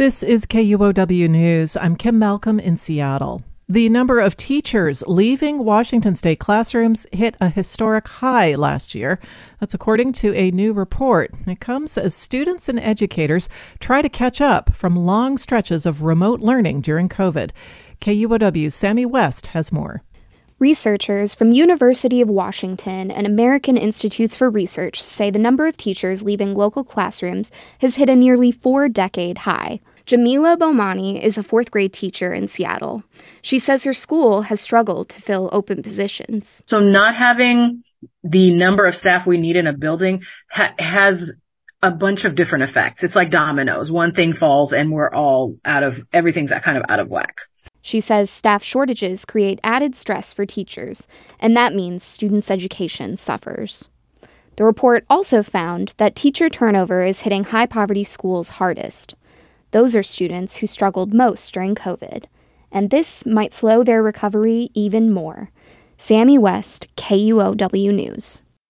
This is KUOW News. I'm Kim Malcolm in Seattle. The number of teachers leaving Washington state classrooms hit a historic high last year. That's according to a new report. It comes as students and educators try to catch up from long stretches of remote learning during COVID. KUOW's Sami West has more. Researchers from University of Washington and American Institutes for Research say the number of teachers leaving local classrooms has hit a nearly four-decade high. Jamila Bomani is a fourth grade teacher in Seattle. She says her school has struggled to fill open positions. So not having the number of staff we need in a building ha- has a bunch of different effects. It's like dominoes. One thing falls and we're all out of, everything's kind of out of whack. She says staff shortages create added stress for teachers, and that means students' education suffers. The report also found that teacher turnover is hitting high poverty schools hardest. Those are students who struggled most during COVID, and this might slow their recovery even more. Sami West, KUOW News.